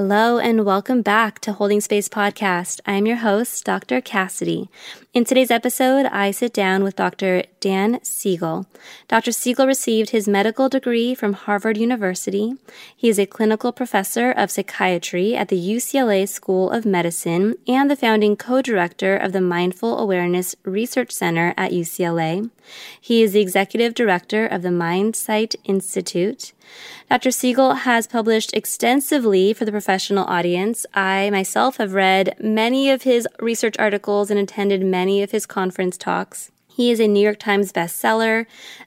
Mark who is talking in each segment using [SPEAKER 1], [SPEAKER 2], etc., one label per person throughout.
[SPEAKER 1] Hello and welcome back to Holding Space Podcast. I'm your host, Dr. Cassidy. In today's episode, I sit down with Dr. Dan Siegel. Dr. Siegel received his medical degree from Harvard University. He is a clinical professor of psychiatry at the UCLA School of Medicine and the founding co-director of the Mindful Awareness Research Center at UCLA. He is the executive director of the MindSight Institute. Dr. Siegel has published extensively for the professional audience. I myself have read many of his research articles and attended many of his conference talks. He is a New York Times bestseller,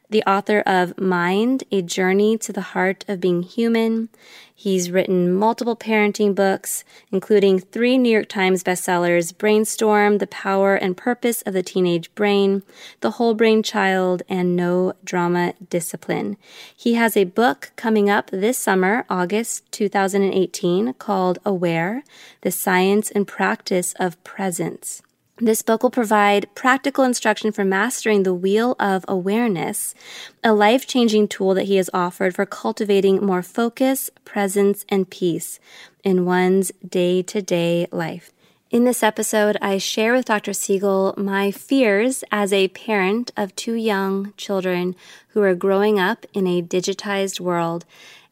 [SPEAKER 1] the author of Mind, A Journey to the Heart of Being Human. He's written multiple parenting books, including three New York Times bestsellers, Brainstorm, The Power and Purpose of the Teenage Brain, The Whole Brain Child, and No Drama Discipline. He has a book coming up this summer, August 2018, called Aware, The Science and Practice of Presence. This book will provide practical instruction for mastering the wheel of awareness, a life changing tool that he has offered for cultivating more focus, presence, and peace in one's day to day life. In this episode, I share with Dr. Siegel my fears as a parent of two young children who are growing up in a digitized world.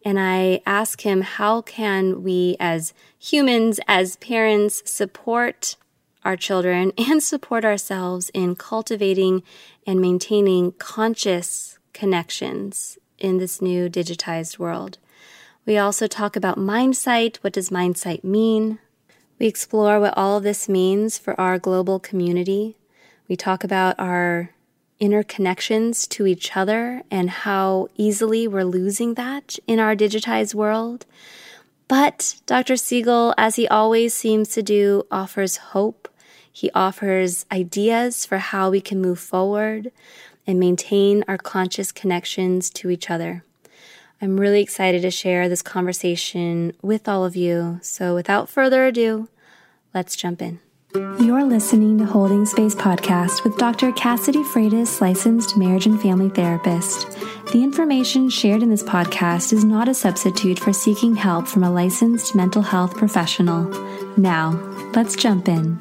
[SPEAKER 1] And I ask him, how can we as humans, as parents, support our children and support ourselves in cultivating and maintaining conscious connections in this new digitized world. We also talk about mindsight. What does mindsight mean? We explore what all of this means for our global community. We talk about our interconnections to each other and how easily we're losing that in our digitized world. But Dr. Siegel, as he always seems to do, offers hope. He offers ideas for how we can move forward and maintain our conscious connections to each other. I'm really excited to share this conversation with all of you. So without further ado, let's jump in.
[SPEAKER 2] You're listening to Holding Space Podcast with Dr. Cassidy Freitas, licensed marriage and family therapist. The information shared in this podcast is not a substitute for seeking help from a licensed mental health professional. Now, let's jump in.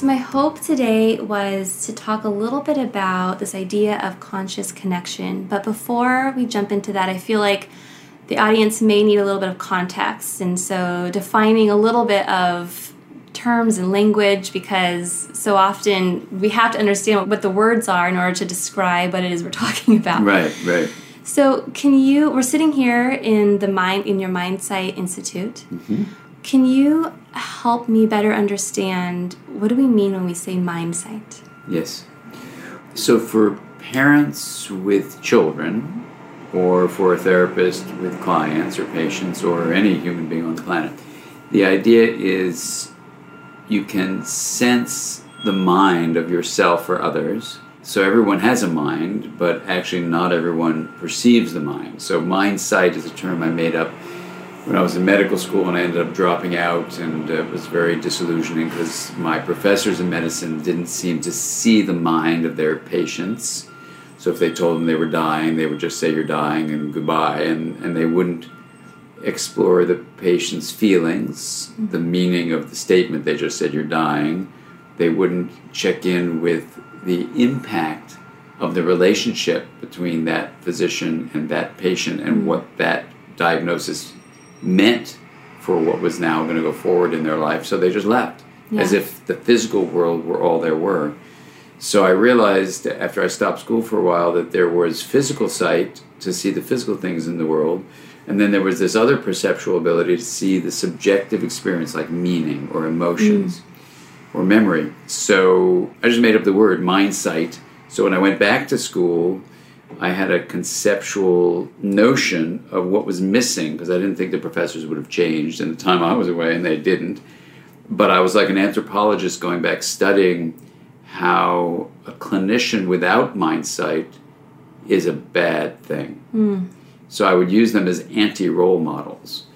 [SPEAKER 1] So, my hope today was to talk a little bit about this idea of conscious connection. But before we jump into that, I feel like the audience may need a little bit of context. And so, defining a little bit of terms and language because so often we have to understand what the words are in order to describe what it is we're talking about.
[SPEAKER 3] Right, right.
[SPEAKER 1] So, can you? We're sitting here in the mind in your MindSight Institute. Mm-hmm. Can you help me better understand what do we mean when we say MindSight?
[SPEAKER 3] Yes. So, for parents with children, or for a therapist with clients or patients, or any human being on the planet, the idea is you can sense the mind of yourself or others. So everyone has a mind, but actually not everyone perceives the mind. So mind sight is a term I made up when I was in medical school and I ended up dropping out, and it was very disillusioning because my professors in medicine didn't seem to see the mind of their patients. So if they told them they were dying, they would just say you're dying and goodbye, and, and they wouldn't explore the patient's feelings, the mm-hmm. meaning of the statement they just said you're dying, They wouldn't check in with the impact of the relationship between that physician and that patient and mm-hmm. what that diagnosis meant for what was now going to go forward in their life. So they just left
[SPEAKER 1] Yeah.
[SPEAKER 3] as if the physical world were all there were. So I realized after I stopped school for a while that there was physical sight to see the physical things in the world, and then there was this other perceptual ability to see the subjective experience like meaning or emotions mm. or memory. So I just made up the word mind sight. So when I went back to school, I had a conceptual notion of what was missing because I didn't think the professors would have changed in the time I was away, and they didn't. But I was like an anthropologist going back studying how a clinician without mind sight is a bad thing. Hmm. So I would use them as anti role models.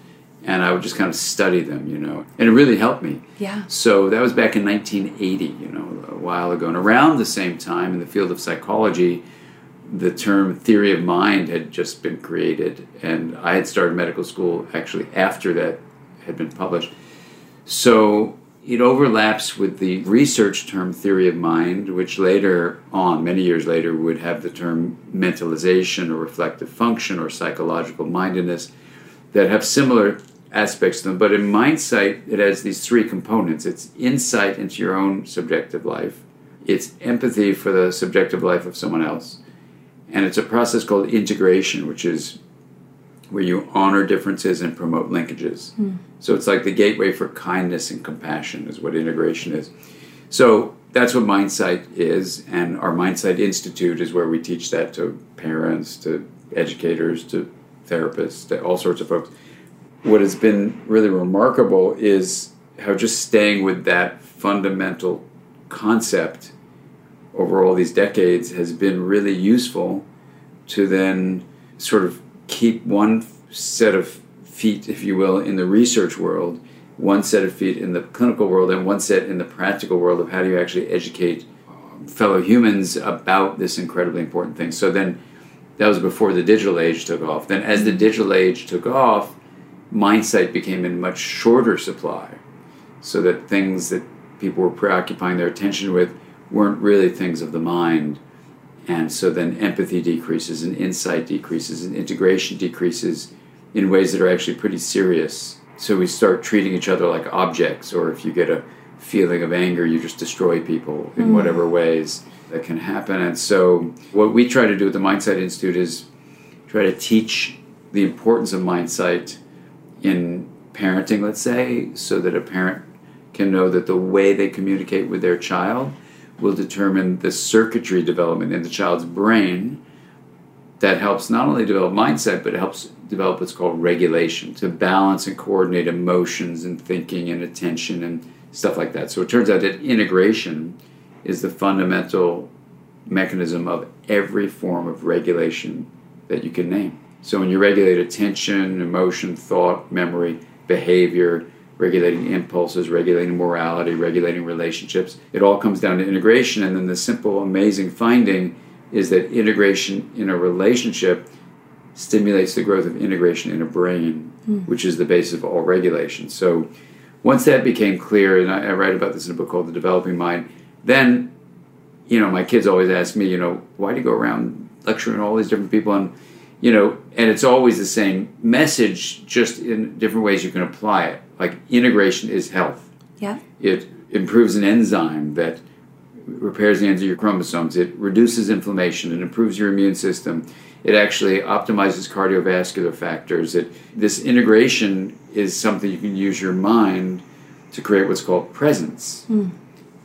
[SPEAKER 3] And I would just kind of study them, you know. And it really helped me.
[SPEAKER 1] Yeah.
[SPEAKER 3] So that was back in 1980, you know, a while ago. And around the same time, in the field of psychology, the term theory of mind had just been created. And I had started medical school actually after that had been published. So it overlaps with the research term theory of mind, which later on, many years later, would have the term mentalization or reflective function or psychological mindedness that have similar aspects to them. But in mindsight, it has these three components it's insight into your own subjective life, it's empathy for the subjective life of someone else, and it's a process called integration, which is where you honor differences and promote linkages. Hmm. So it's like the gateway for kindness and compassion, is what integration is. So that's what Mindsight is, and our Mindsight Institute is where we teach that to parents, to educators, to therapists, to all sorts of folks. What has been really remarkable is how just staying with that fundamental concept over all these decades has been really useful to then sort of keep one set of feet, if you will, in the research world, one set of feet in the clinical world, and one set in the practical world of how do you actually educate fellow humans about this incredibly important thing. So then that was before the digital age took off. Then as the mm-hmm. digital age took off, mindsight became in much shorter supply. So that things that people were preoccupying their attention with weren't really things of the mind. And so then empathy decreases and insight decreases and integration decreases in ways that are actually pretty serious. So we start treating each other like objects, or if you get a feeling of anger, you just destroy people in mm. whatever ways that can happen. And so what we try to do at the Mindsight Institute is try to teach the importance of mindsight in parenting, let's say, so that a parent can know that the way they communicate with their child will determine the circuitry development in the child's brain that helps not only develop mindsight but it helps develop what's called regulation to balance and coordinate emotions and thinking and attention and stuff like that. So it turns out that integration is the fundamental mechanism of every form of regulation that you can name. So when you regulate attention emotion thought memory behavior regulating impulses, regulating morality, regulating relationships. It all comes down to integration. And then the simple, amazing finding is that integration in a relationship stimulates the growth of integration in a brain, hmm. which is the basis of all regulation. So once that became clear, and I, I write about this in a book called The Developing Mind, then, you know, my kids always ask me, you know, why do you go around lecturing all these different people? And, you know, and it's always the same message, just in different ways you can apply it. Like integration is health.
[SPEAKER 1] Yeah.
[SPEAKER 3] It improves an enzyme that repairs the ends of your chromosomes. It reduces inflammation. It improves your immune system. It actually optimizes cardiovascular factors. It, this integration is something you can use your mind to create what's called presence. Hmm.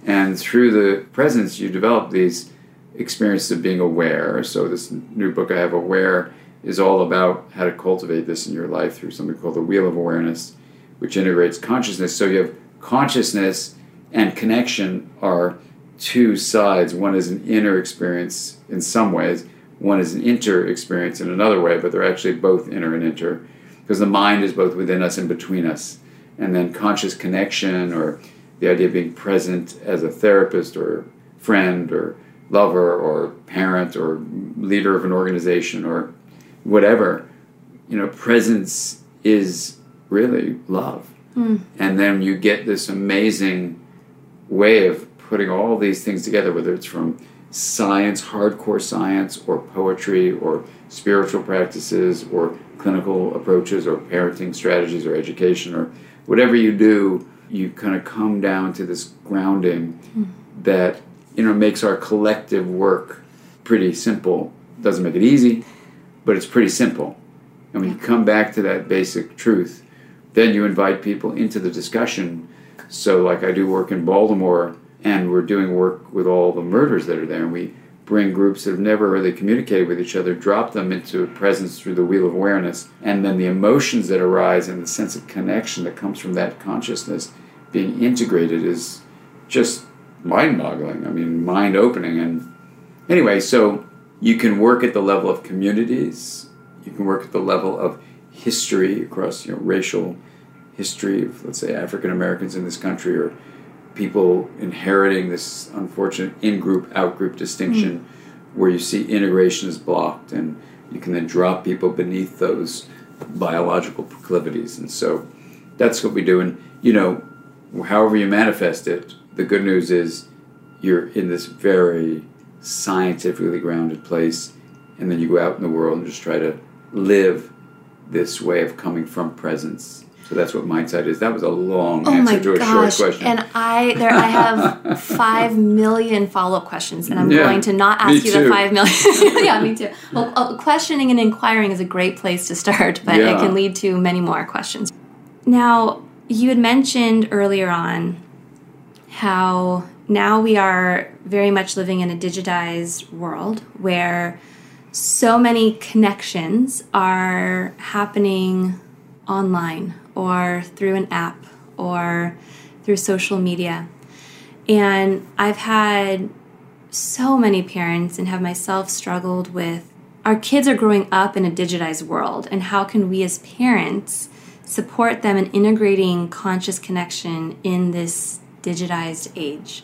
[SPEAKER 3] And through the presence, you develop these experiences of being aware. So, this new book I have, Aware, is all about how to cultivate this in your life through something called the Wheel of Awareness, which integrates consciousness. So, you have consciousness and connection are two sides. One is an inner experience in some ways, one is an inter experience in another way, but they're actually both inner and inter because the mind is both within us and between us. And then conscious connection or the idea of being present as a therapist or friend or lover or parent or leader of an organization or whatever, you know, presence is really love. And then you get this amazing way of putting all these things together, whether it's from science, hardcore science, or poetry, or spiritual practices, or clinical approaches, or parenting strategies, or education, or whatever you do, you kind of come down to this grounding mm. that you know makes our collective work pretty simple. Doesn't make it easy, but it's pretty simple. And when you come back to that basic truth, then you invite people into the discussion. So, like I do work in Baltimore, and we're doing work with all the murders that are there, and we bring groups that have never really communicated with each other, drop them into a presence through the wheel of awareness, and then the emotions that arise and the sense of connection that comes from that consciousness being integrated is just mind boggling. I mean, mind opening. And anyway, so you can work at the level of communities, you can work at the level of history across you know, racial history of, let's say, African Americans in this country or people inheriting this unfortunate in group, out group distinction mm-hmm. where you see integration is blocked and you can then drop people beneath those biological proclivities. And so that's what we do. And, you know, however you manifest it, the good news is you're in this very scientifically grounded place, and then you go out in the world and just try to live this way of coming from presence. So that's what mindsight is. That was a long
[SPEAKER 1] oh
[SPEAKER 3] answer to a
[SPEAKER 1] gosh.
[SPEAKER 3] short question.
[SPEAKER 1] And I there I have five million follow up questions, and I'm yeah, going to not ask you too. the five million. yeah, me too. Well, uh, questioning and inquiring is a great place to start, but yeah. it can lead to many more questions. Now, you had mentioned earlier on how now we are very much living in a digitized world where so many connections are happening online or through an app or through social media. And I've had so many parents and have myself struggled with our kids are growing up in a digitized world, and how can we as parents support them in integrating conscious connection in this digitized age?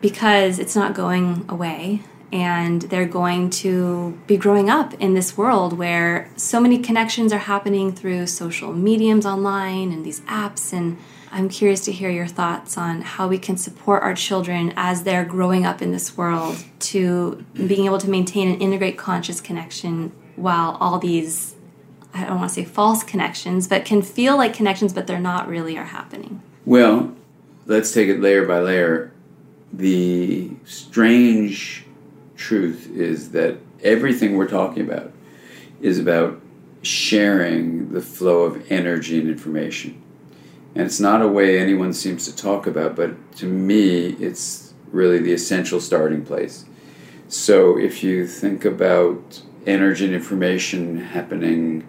[SPEAKER 1] Because it's not going away and they're going to be growing up in this world where so many connections are happening through social mediums online and these apps and i'm curious to hear your thoughts on how we can support our children as they're growing up in this world to being able to maintain and integrate conscious connection while all these i don't want to say false connections but can feel like connections but they're not really are happening.
[SPEAKER 3] Well let's take it layer by layer. The strange truth is that everything we're talking about is about sharing the flow of energy and information. And it's not a way anyone seems to talk about, but to me, it's really the essential starting place. So if you think about energy and information happening,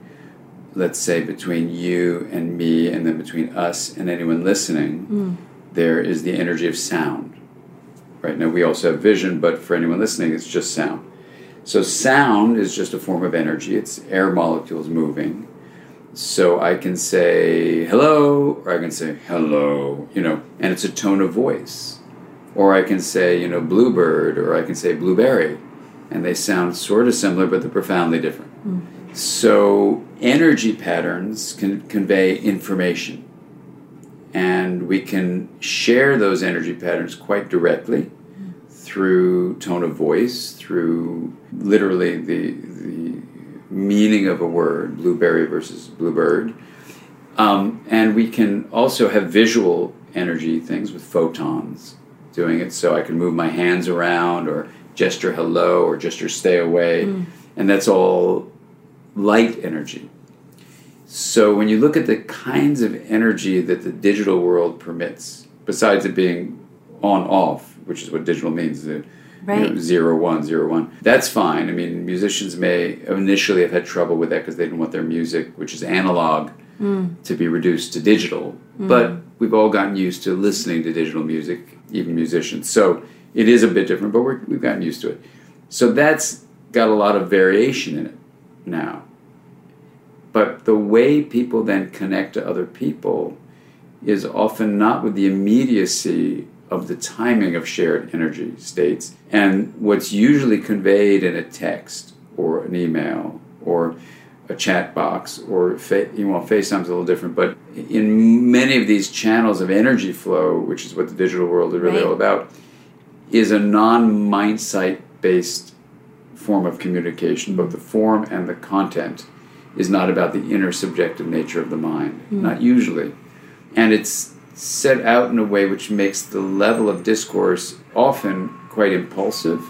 [SPEAKER 3] let's say, between you and me, and then between us and anyone listening, mm. there is the energy of sound. Right now, we also have vision, but for anyone listening, it's just sound. So, sound is just a form of energy, it's air molecules moving. So, I can say hello, or I can say hello, you know, and it's a tone of voice. Or I can say, you know, bluebird, or I can say blueberry. And they sound sort of similar, but they're profoundly different. Mm. So, energy patterns can convey information and we can share those energy patterns quite directly through tone of voice, through literally the the meaning of a word, blueberry versus bluebird, um, and we can also have visual energy things with photons doing it. So I can move my hands around, or gesture hello, or gesture stay away, mm. and that's all light energy. So when you look at the kinds of energy that the digital world permits, besides it being on off, which is what digital means, the right. you know, zero one zero one, that's fine. I mean, musicians may initially have had trouble with that because they didn't want their music, which is analog, mm. to be reduced to digital. Mm. But we've all gotten used to listening to digital music, even musicians. So it is a bit different, but we have gotten used to it. So that's got a lot of variation in it now. But the way people then connect to other people is often not with the immediacy of the timing of shared energy states. And what's usually conveyed in a text or an email or a chat box or fa- you know FaceTime's a little different, but in many of these channels of energy flow, which is what the digital world is really
[SPEAKER 4] Right.
[SPEAKER 3] all about, is a non-mind sight based form of communication. Both the form and the content is not about the inner subjective nature of the mind, hmm. not usually, and it's set out in a way which makes the level of discourse often quite impulsive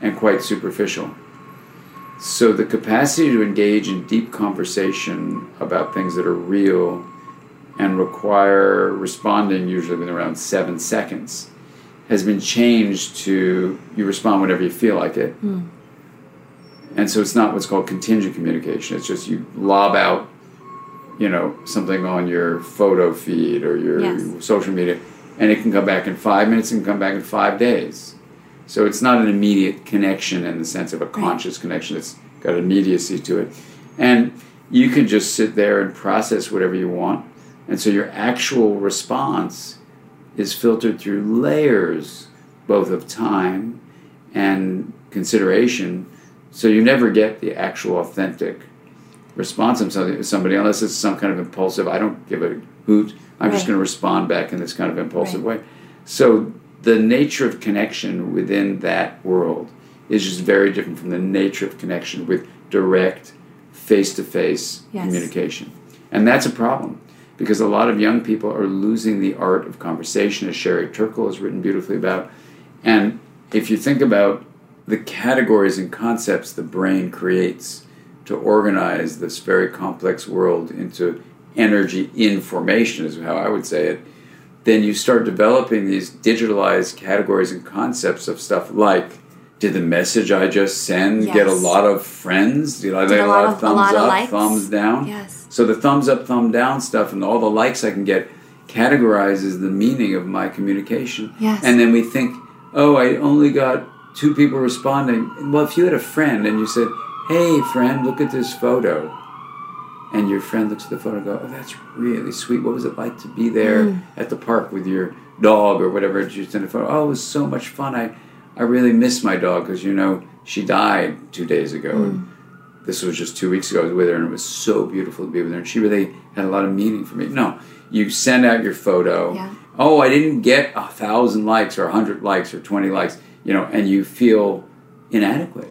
[SPEAKER 3] and quite superficial. So the capacity to engage in deep conversation about things that are real and require responding usually within around seven seconds has been changed to you respond whenever you feel like it. Hmm. And so it's not what's called contingent communication. It's just you lob out, you know, something on your photo feed or your
[SPEAKER 4] Yes.
[SPEAKER 3] social media, and it can come back in five minutes and come back in five days. So it's not an immediate connection in the sense of a conscious connection. It's got immediacy to it. And you can just sit there and process whatever you want. And so your actual response is filtered through layers both of time and consideration. So you never get the actual authentic response from somebody unless it's some kind of impulsive, I don't give a hoot. I'm just going to respond back in this kind of impulsive
[SPEAKER 4] Right.
[SPEAKER 3] way. So the nature of connection within that world is just very different from the nature of connection with direct face to face
[SPEAKER 4] Yes.
[SPEAKER 3] communication. And that's a problem because a lot of young people are losing the art of conversation, as Sherry Turkle has written beautifully about. And if you think about the categories and concepts the brain creates to organize this very complex world into energy information, is how I would say it, then you start developing these digitalized categories and concepts of stuff like did the message I just send get a lot of friends? Did I
[SPEAKER 4] Did
[SPEAKER 3] get
[SPEAKER 4] a lot of-
[SPEAKER 3] of thumbs
[SPEAKER 4] lot
[SPEAKER 3] up,
[SPEAKER 4] likes?
[SPEAKER 3] thumbs down?
[SPEAKER 4] Yes.
[SPEAKER 3] So the thumbs up, thumb down stuff and all the likes I can get categorizes the meaning of my communication.
[SPEAKER 4] Yes.
[SPEAKER 3] And then we think, oh, I only got two people responding. Well, if you had a friend and you said, hey, friend, look at this photo, and your friend looks at the photo and go, oh, that's really sweet. What was it like to be there
[SPEAKER 4] Mm.
[SPEAKER 3] at the park with your dog or whatever used in the photo? Oh, it was so much fun. I, I really miss my dog because, you know, she died two days ago.
[SPEAKER 4] Mm.
[SPEAKER 3] And this was just two weeks ago. I was with her, and it was so beautiful to be with her. And she really had a lot of meaning for me. No, you send out your photo.
[SPEAKER 4] Yeah.
[SPEAKER 3] Oh, I didn't get a thousand likes or a hundred likes or twenty likes. You know, and you feel inadequate.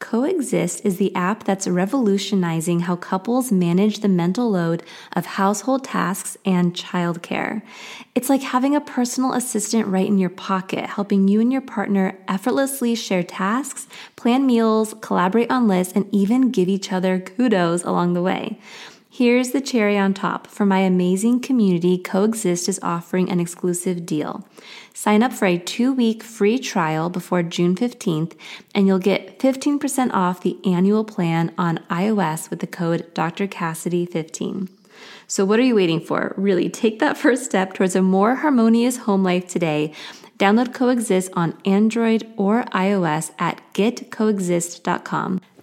[SPEAKER 1] Coexist is the app that's revolutionizing how couples manage the mental load of household tasks and childcare. It's like having a personal assistant right in your pocket, helping you and your partner effortlessly share tasks, plan meals, collaborate on lists, and even give each other kudos along the way. Here's the cherry on top. For my amazing community, Coexist is offering an exclusive deal. Sign up for a two week free trial before June 15th, and you'll get 15% off the annual plan on iOS with the code Dr. Cassidy15. So, what are you waiting for? Really, take that first step towards a more harmonious home life today. Download Coexist on Android or iOS at getcoexist.com.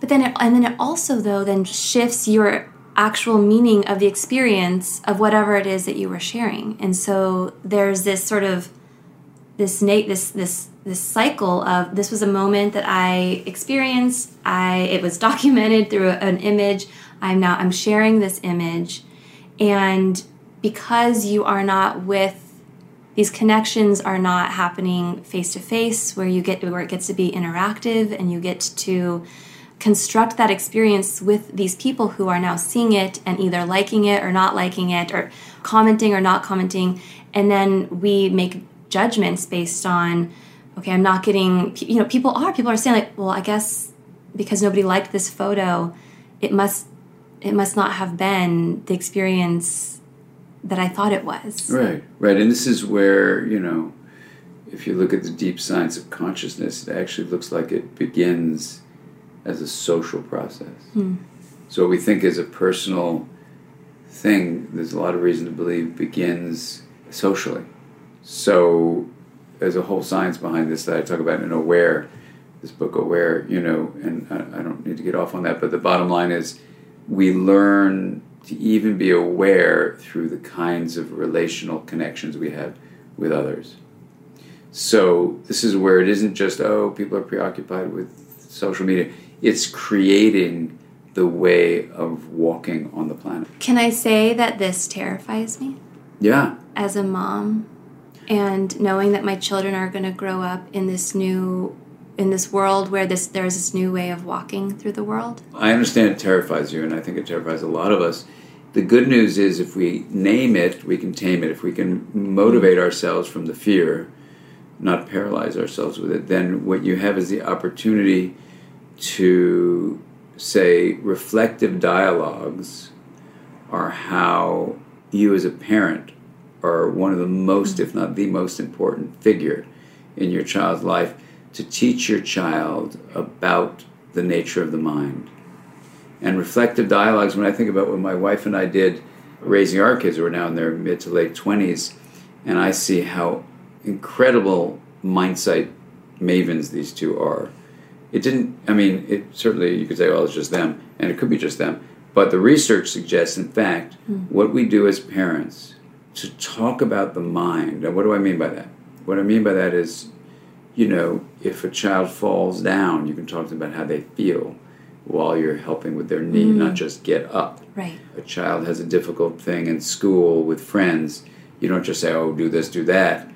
[SPEAKER 1] But then, it, and then it also though then shifts your actual meaning of the experience of whatever it is that you were sharing. And so there's this sort of this this this this cycle of this was a moment that I experienced. I it was documented through an image. I'm now I'm sharing this image, and because you are not with these connections are not happening face to face, where you get where it gets to be interactive and you get to construct that experience with these people who are now seeing it and either liking it or not liking it or commenting or not commenting. And then we make judgments based on okay i'm not getting you know people are people are saying like well i guess because nobody liked this photo it must it must not have been the experience that i thought it was.
[SPEAKER 3] Right right. And this is where you know if you look at the deep science of consciousness it actually looks like it begins as a social process. Hmm. So what we think is a personal thing, there's a lot of reason to believe begins socially. So there's a whole science behind this that I talk about in Aware, this book Aware, you know, and I, I don't need to get off on that, but the bottom line is we learn to even be aware through the kinds of relational connections we have with others. So this is where it isn't just, oh, people are preoccupied with social media it's creating the way of walking on the planet.
[SPEAKER 1] Can I say that this terrifies me?
[SPEAKER 3] Yeah.
[SPEAKER 1] As a mom and knowing that my children are going to grow up in this new in this world where this there's this new way of walking through the world.
[SPEAKER 3] I understand it terrifies you and I think it terrifies a lot of us. The good news is if we name it, we can tame it. If we can motivate ourselves from the fear, not paralyze ourselves with it, then what you have is the opportunity to say reflective dialogues are how you as a parent are one of the most, if not the most important figure in your child's life to teach your child about the nature of the mind. And reflective dialogues, when I think about what my wife and I did raising our kids, who are now in their mid to late 20s, and I see how incredible mindsight mavens these two are it didn't, I mean, it certainly, you could say, well, it's just them, and it could be just them. But the research suggests, in fact, mm. what we do as parents to talk about the mind. And what do I mean by that? What I mean by that is, you know, if a child falls down, you can talk to them about how they feel while you're helping with their knee, mm. not just get up.
[SPEAKER 1] Right.
[SPEAKER 3] A child has a difficult thing in school with friends. You don't just say, oh, do this, do that.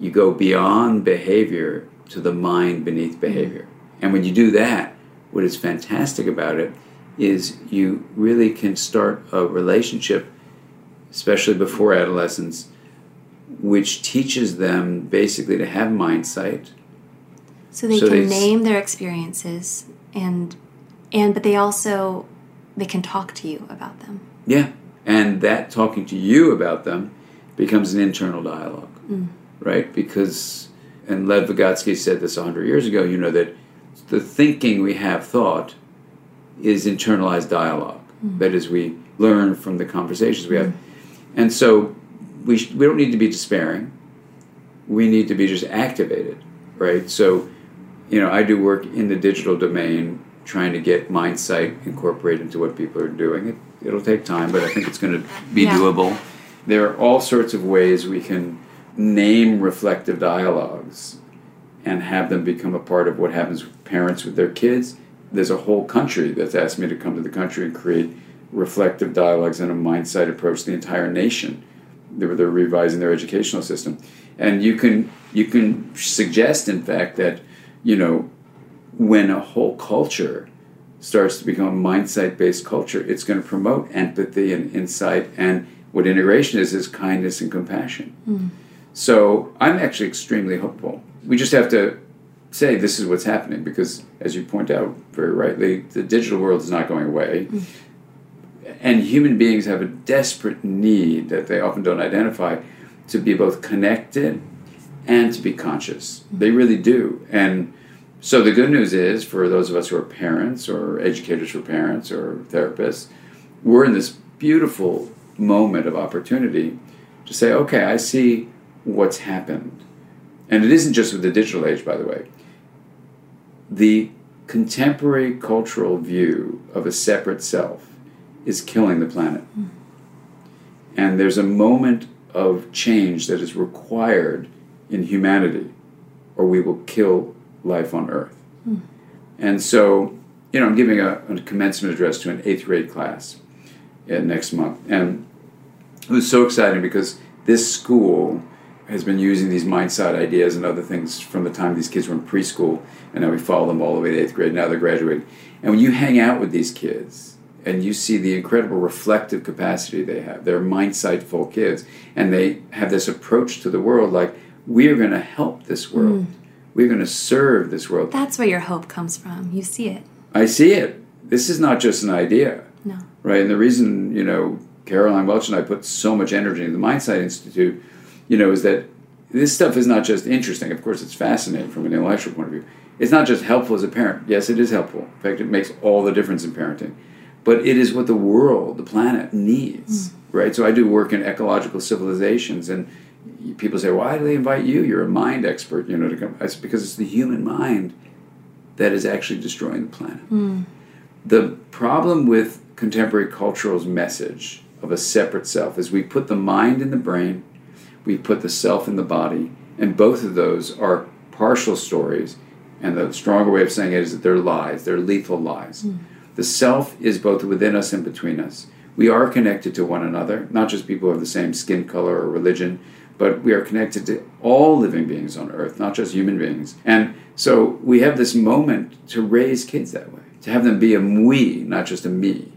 [SPEAKER 3] You go beyond behavior to the mind beneath behavior. And when you do that, what is fantastic about it is you really can start a relationship, especially before adolescence, which teaches them basically to have mind sight.
[SPEAKER 1] So they so can they name their experiences and and but they also they can talk to you about them.
[SPEAKER 3] Yeah. And that talking to you about them becomes an internal dialogue. Mm. Right? Because and Lev Vygotsky said this a 100 years ago, you know that the thinking we have thought is internalized dialogue. Mm-hmm. That is, we learn from the conversations we have. Mm-hmm. And so we, sh- we don't need to be despairing. We need to be just activated, right? So, you know, I do work in the digital domain trying to get mindsight incorporated into what people are doing. It, it'll take time, but I think it's going to be yeah. doable. There are all sorts of ways we can name reflective dialogues and have them become a part of what happens with parents with their kids. There's a whole country that's asked me to come to the country and create reflective dialogues and a mindsight approach to the entire nation. They're, they're revising their educational system. And you can you can suggest, in fact, that you know when a whole culture starts to become a mindsight based culture, it's going to promote empathy and insight. And what integration is is kindness and compassion. Mm. So I'm actually extremely hopeful. We just have to say this is what's happening because, as you point out very rightly, the digital world is not going away. Mm. And human beings have a desperate need that they often don't identify to be both connected and to be conscious. They really do. And so the good news is for those of us who are parents or educators for parents or therapists, we're in this beautiful moment of opportunity to say, okay, I see what's happened. And it isn't just with the digital age, by the way. The contemporary cultural view of a separate self is killing the planet. Mm. And there's a moment of change that is required in humanity, or we will kill life on Earth. Mm. And so, you know, I'm giving a, a, commencement address to an eighth grade class uh, next month. And it was so exciting because this school has been using these mindsight ideas and other things from the time these kids were in preschool, and now we follow them all the way to eighth grade. Now they're graduating. And when you hang out with these kids and you see the incredible reflective capacity they have, they're mindsightful kids, and they have this approach to the world like, we are going to help this world. Mm. We're going to serve this world.
[SPEAKER 1] That's where your hope comes from. You see it.
[SPEAKER 3] I see it. This is not just an idea.
[SPEAKER 1] No.
[SPEAKER 3] Right? And the reason, you know, Caroline Welch and I put so much energy into the Mindsight Institute, you know, is that this stuff is not just interesting. Of course, it's fascinating from an intellectual point of view. It's not just helpful as a parent. Yes, it is helpful. In fact, it makes all the difference in parenting. But it is what the world, the planet, needs. Mm. Right? So I do work in ecological civilizations and people say, why do they invite you? You're a mind expert, you know, to come. It's because it's the human mind that is actually destroying the planet. Mm. The problem with contemporary cultural's message of a separate self is we put the mind in the brain, we put the self in the body, and both of those are partial stories. And the stronger way of saying it is that they're lies, they're lethal lies. Mm. The self is both within us and between us. We are connected to one another, not just people of the same skin color or religion, but we are connected to all living beings on earth, not just human beings. And so we have this moment to raise kids that way, to have them be a we, not just a me.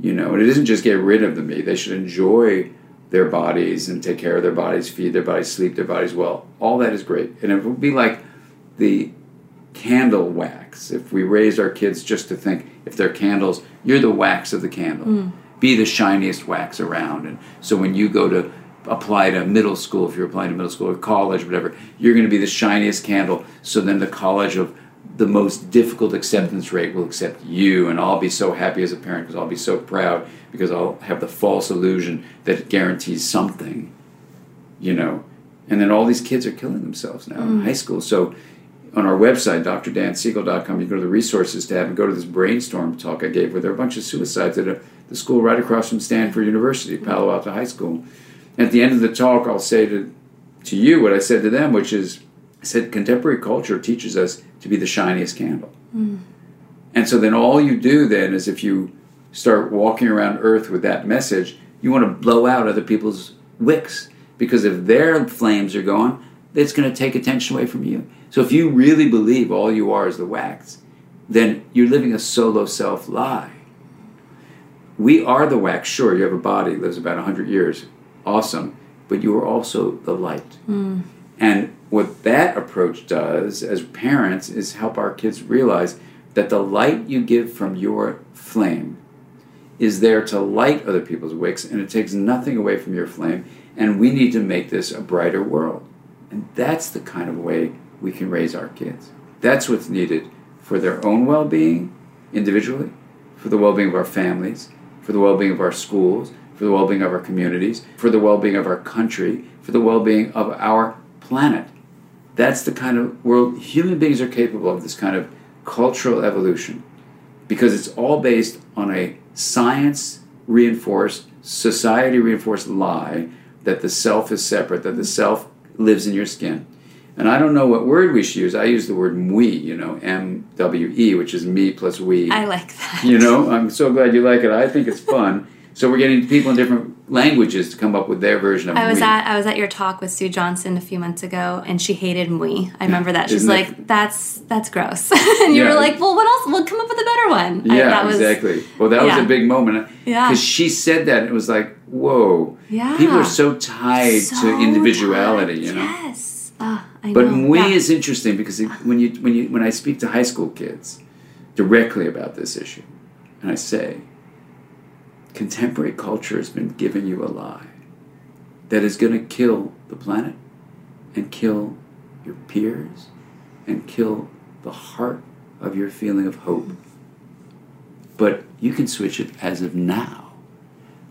[SPEAKER 3] You know, and it isn't just get rid of the me. They should enjoy their bodies and take care of their bodies, feed their bodies, sleep their bodies well. All that is great. And it would be like the candle wax. If we raise our kids just to think if they're candles, you're the wax of the candle. Mm. Be the shiniest wax around. And so when you go to apply to middle school, if you're applying to middle school or college, whatever, you're going to be the shiniest candle. So then the college of the most difficult acceptance rate will accept you, and I'll be so happy as a parent because I'll be so proud because I'll have the false illusion that it guarantees something, you know. And then all these kids are killing themselves now mm. in high school. So on our website, drdansiegel.com, you go to the resources tab and go to this brainstorm talk I gave where there are a bunch of suicides at a, the school right across from Stanford University, Palo Alto High School. At the end of the talk, I'll say to, to you what I said to them, which is I said, contemporary culture teaches us to be the shiniest candle. Mm. And so then all you do then is if you start walking around Earth with that message, you want to blow out other people's wicks. Because if their flames are going, it's going to take attention away from you. So if you really believe all you are is the wax, then you're living a solo self lie. We are the wax. Sure, you have a body, lives about 100 years awesome, but you are also the light. Mm. And what that approach does as parents is help our kids realize that the light you give from your flame is there to light other people's wicks and it takes nothing away from your flame and we need to make this a brighter world and that's the kind of way we can raise our kids that's what's needed for their own well-being individually for the well-being of our families for the well-being of our schools for the well being of our communities, for the well being of our country, for the well being of our planet. That's the kind of world human beings are capable of this kind of cultural evolution because it's all based on a science reinforced, society reinforced lie that the self is separate, that the self lives in your skin. And I don't know what word we should use. I use the word we, you know, M W E, which is me plus we.
[SPEAKER 1] I like that.
[SPEAKER 3] You know, I'm so glad you like it. I think it's fun. So we're getting people in different languages to come up with their version of.
[SPEAKER 1] I was at I was at your talk with Sue Johnson a few months ago, and she hated "mui." I remember that. She's like, "That's that's gross," and you yeah. were like, "Well, what else? We'll come up with a better one."
[SPEAKER 3] Yeah, I, was, exactly. Well, that yeah. was a big moment.
[SPEAKER 1] Yeah,
[SPEAKER 3] because she said that, and it was like, whoa.
[SPEAKER 1] Yeah.
[SPEAKER 3] People are so tied
[SPEAKER 1] So
[SPEAKER 3] to individuality,
[SPEAKER 1] tight.
[SPEAKER 3] you know.
[SPEAKER 1] Yes. Ah, I
[SPEAKER 3] But
[SPEAKER 1] know.
[SPEAKER 3] Mui
[SPEAKER 1] Yeah.
[SPEAKER 3] is interesting because it, when you when you when I speak to high school kids directly about this issue, and I say, contemporary culture has been giving you a lie that is going to kill the planet and kill your peers and kill the heart of your feeling of hope. But you can switch it as of now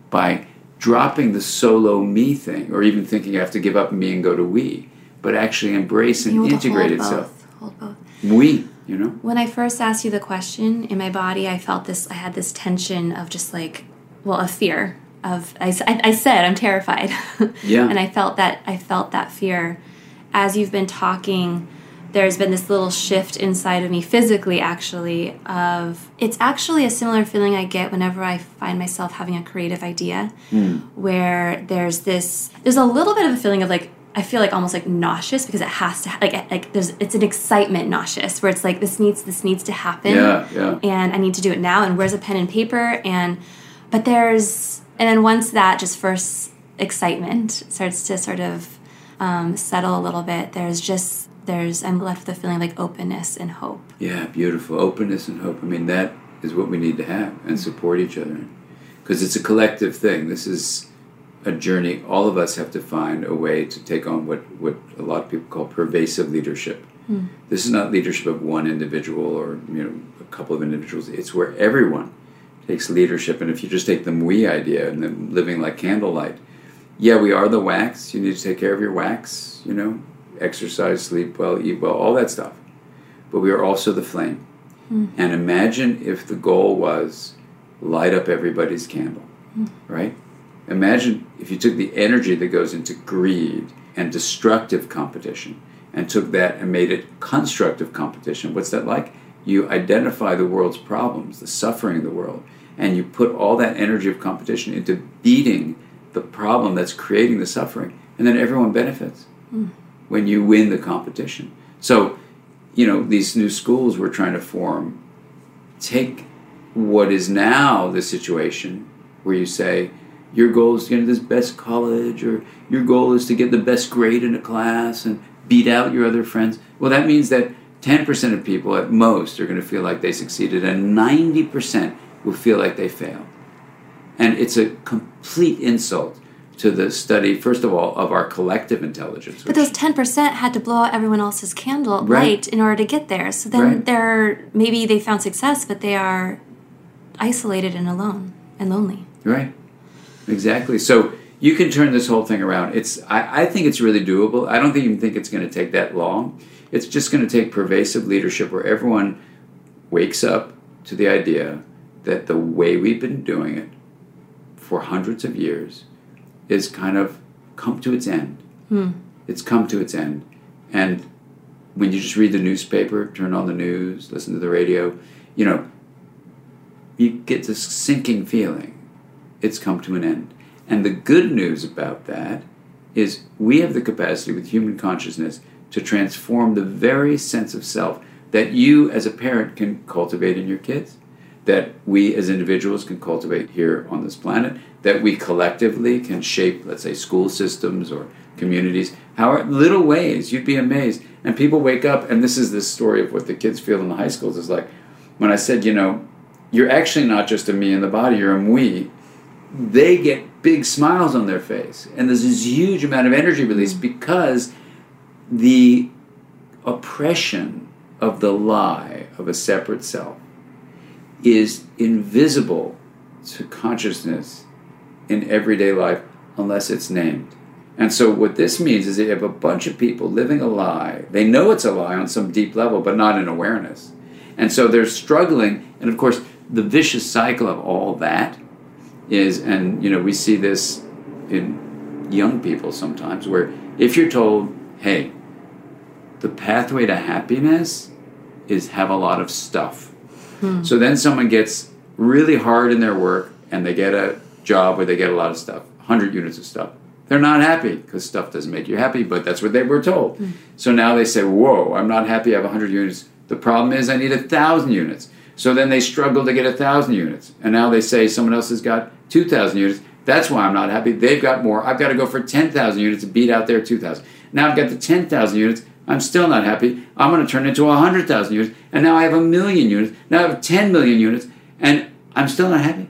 [SPEAKER 3] by dropping the solo me thing or even thinking I have to give up me and go to we, but actually embrace and
[SPEAKER 1] You want to
[SPEAKER 3] integrate
[SPEAKER 1] hold
[SPEAKER 3] itself.
[SPEAKER 1] Both. Hold both.
[SPEAKER 3] We, you know?
[SPEAKER 1] When I first asked you the question in my body, I felt this. I had this tension of just like, well, a fear of. I said I'm terrified.
[SPEAKER 3] Yeah.
[SPEAKER 1] and I felt that. I felt that fear. As you've been talking, there's been this little shift inside of me physically, actually. Of it's actually a similar feeling I get whenever I find myself having a creative idea, hmm. where there's this. There's a little bit of a feeling of like I feel like almost like nauseous because it has to like like there's it's an excitement nauseous where it's like this needs this needs to happen
[SPEAKER 3] Yeah, yeah.
[SPEAKER 1] and I need to do it now and where's a pen and paper and but there's and then once that just first excitement starts to sort of um, settle a little bit there's just there's I'm left with a feeling like openness and hope
[SPEAKER 3] Yeah, beautiful. Openness and hope. I mean, that is what we need to have and support each other. Because it's a collective thing. This is a journey. All of us have to find a way to take on what, what a lot of people call pervasive leadership. This is not leadership of one individual or you know a couple of individuals. It's where everyone takes leadership. And if you just take the we idea and then living like candlelight, yeah, we are the wax. You need to take care of your wax. You know, exercise, sleep well, eat well, all that stuff. But we are also the flame. Hmm. And imagine if the goal was light up everybody's candle, hmm. right? Imagine if you took the energy that goes into greed and destructive competition and took that and made it constructive competition. What's that like? You identify the world's problems, the suffering of the world, and you put all that energy of competition into beating the problem that's creating the suffering, and then everyone benefits hmm. when you win the competition. So, you know, these new schools we're trying to form take what is now the situation where you say your goal is to get into this best college or your goal is to get the best grade in a class and beat out your other friends. Well, that means that 10% of people at most are going to feel like they succeeded and 90% will feel like they failed. And it's a complete insult to the study, first of all, of our collective intelligence.
[SPEAKER 1] but those 10% had to blow out everyone else's candle
[SPEAKER 3] Right.
[SPEAKER 1] light in order to get there so then
[SPEAKER 3] Right.
[SPEAKER 1] they're maybe they found success but they are isolated and alone and lonely
[SPEAKER 3] Right. Exactly. So you can turn this whole thing around. It's I, I think it's really doable. I don't even think it's going to take that long. It's just going to take pervasive leadership where everyone wakes up to the idea that the way we've been doing it for hundreds of years is kind of come to its end. Hmm. It's come to its end. And when you just read the newspaper, turn on the news, listen to the radio, you know, you get this sinking feeling it's come to an end. And the good news about that is we have the capacity with human consciousness to transform the very sense of self that you as a parent can cultivate in your kids, that we as individuals can cultivate here on this planet, that we collectively can shape, let's say, school systems or communities. How little ways, you'd be amazed. And people wake up, and this is the story of what the kids feel in the high schools is like when I said, you know, you're actually not just a me in the body, you're a we they get big smiles on their face and there's this huge amount of energy release mm-hmm. because the oppression of the lie of a separate self is invisible to consciousness in everyday life unless it's named. And so, what this means is that you have a bunch of people living a lie. They know it's a lie on some deep level, but not in awareness. And so they're struggling. And of course, the vicious cycle of all that is, and you know, we see this in young people sometimes, where if you're told, hey, the pathway to happiness is have a lot of stuff. Hmm. So then someone gets really hard in their work and they get a job where they get a lot of stuff, 100 units of stuff. They're not happy because stuff doesn't make you happy, but that's what they were told. Hmm. So now they say, whoa, I'm not happy, I have 100 units. The problem is I need a 1,000 units. So then they struggle to get a 1,000 units. And now they say someone else has got 2,000 units That's why I'm not happy. They've got more. I've got to go for 10,000 units to beat out their 2,000. Now I've got the 10,000 units. I'm still not happy. I'm going to turn into 100,000 units. And now I have a million units. Now I have 10 million units. And I'm still not happy.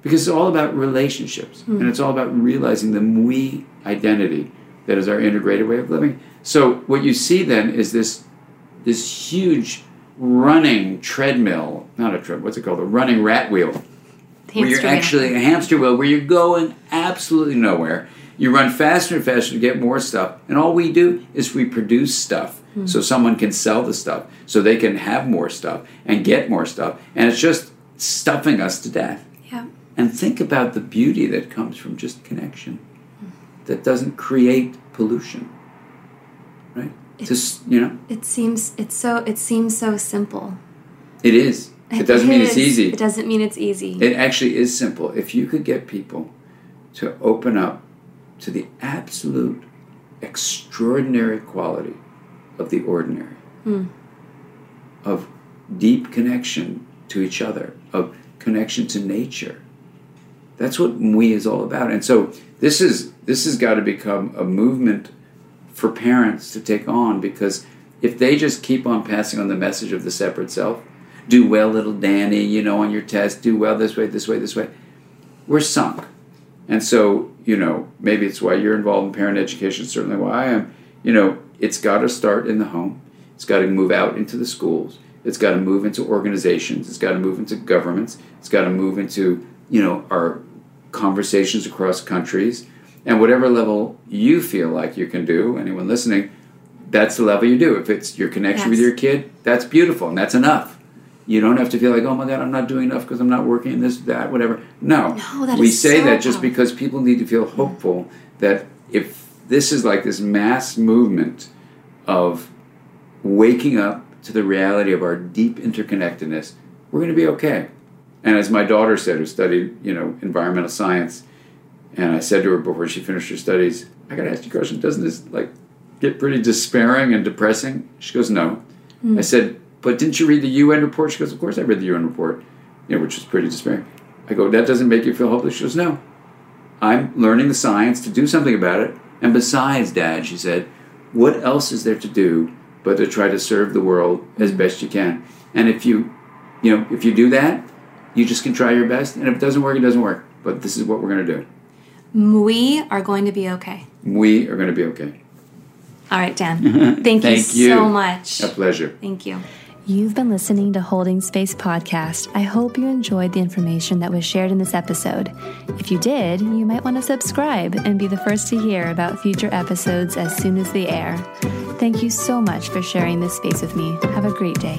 [SPEAKER 3] Because it's all about relationships. Mm. And it's all about realizing the we identity that is our integrated way of living. So what you see then is this this huge running treadmill, not a treadmill, what's it called? A running rat wheel. Hamster where you're actually a hamster wheel where you're going absolutely nowhere. You run faster and faster to get more stuff, and all we do is we produce stuff mm-hmm. so someone can sell the stuff, so they can have more stuff and get more stuff, and it's just stuffing us to death.
[SPEAKER 1] Yeah.
[SPEAKER 3] And think about the beauty that comes from just connection, mm-hmm. that doesn't create pollution, right?
[SPEAKER 1] It, just you know, it seems it's so it seems so simple.
[SPEAKER 3] It is. It doesn't mean it's easy.
[SPEAKER 1] It doesn't mean it's easy.
[SPEAKER 3] It actually is simple. If you could get people to open up to the absolute extraordinary quality of the ordinary, mm. of deep connection to each other, of connection to nature. That's what we is all about. And so this is this has got to become a movement for parents to take on because if they just keep on passing on the message of the separate self, do well, little Danny, you know, on your test, do well this way, this way, this way, we're sunk. And so, you know, maybe it's why you're involved in parent education, certainly why I am. You know, it's got to start in the home, it's got to move out into the schools, it's got to move into organizations, it's got to move into governments, it's got to move into, you know, our conversations across countries. And whatever level you feel like you can do, anyone listening, that's the level you do. If it's your connection yes. with your kid, that's beautiful and that's enough. You don't have to feel like, oh my God, I'm not doing enough because I'm not working in this, that, whatever. No.
[SPEAKER 1] no
[SPEAKER 3] we say
[SPEAKER 1] so
[SPEAKER 3] that just because people need to feel hopeful that if this is like this mass movement of waking up to the reality of our deep interconnectedness, we're going to be okay. And as my daughter said, who studied, you know, environmental science, and I said to her before she finished her studies, I got to ask you a question. Doesn't this like get pretty despairing and depressing? She goes, No. Mm. I said, But didn't you read the UN report? She goes, Of course I read the UN report, you know, which was pretty despairing. I go, That doesn't make you feel hopeless? She goes, No. I'm learning the science to do something about it. And besides, Dad, she said, what else is there to do but to try to serve the world as mm. best you can? And if you, you know, if you do that, you just can try your best. And if it doesn't work, it doesn't work. But this is what we're going to do.
[SPEAKER 1] We are going to be okay.
[SPEAKER 3] We are going to be okay.
[SPEAKER 1] All right, Dan. Thank,
[SPEAKER 3] Thank
[SPEAKER 1] you, you so much.
[SPEAKER 3] A pleasure.
[SPEAKER 1] Thank you.
[SPEAKER 2] You've been listening to Holding Space Podcast. I hope you enjoyed the information that was shared in this episode. If you did, you might want to subscribe and be the first to hear about future episodes as soon as they air. Thank you so much for sharing this space with me. Have a great day.